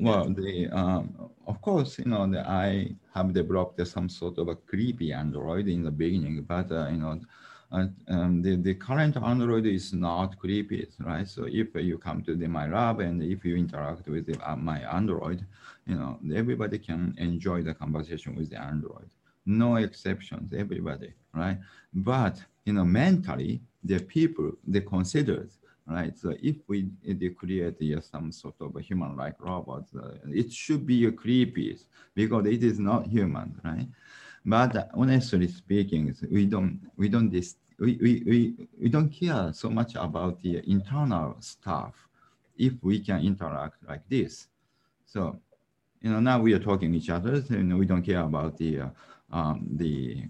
well, the um, of course, you know, the, I have developed some sort of a creepy Android in the beginning, but uh, you know, uh, um, the, the current Android is not creepy, right? So if you come to the, my lab and if you interact with the, uh, my Android, you know, everybody can enjoy the conversation with the Android. No exceptions, everybody, right? But, you know, mentally, the people, they considered, right? So if we create uh, some sort of a human-like robot, uh, it should be a creepy because it is not human, right? But honestly speaking, we don't we don't dis, we, we, we, we don't care so much about the internal stuff if we can interact like this. So, you know, now we are talking each other, and we don't care about the uh, um, the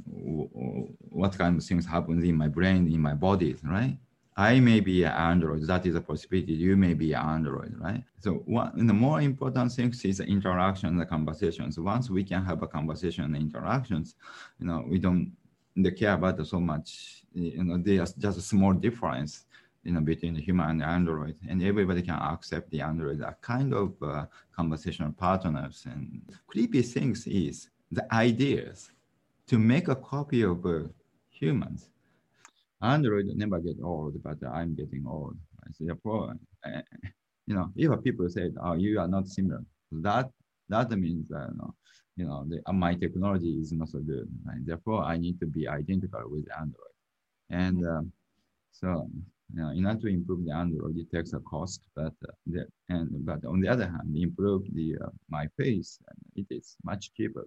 what kind of things happens in my brain, in my body, right? I may be an Android. That is a possibility. You may be an Android, right? So one, the more important things is the interaction, the conversations. Once we can have a conversation and interactions, you know, we don't they care about so much. You know, there's just a small difference, you know, between the human and the Android, and everybody can accept the Android. A kind of uh, conversational partners. And creepy things is the ideas to make a copy of uh, humans Android never get old, but I'm getting old. Therefore, uh, you know, if people say, "Oh, you are not similar," that that means that you know, you know the, uh, my technology is not so good. Right? Therefore, I need to be identical with Android. And um, so, you know, in order to improve the Android, it takes a cost. But uh, the, and but on the other hand, improve the uh, my face, and it is much cheaper.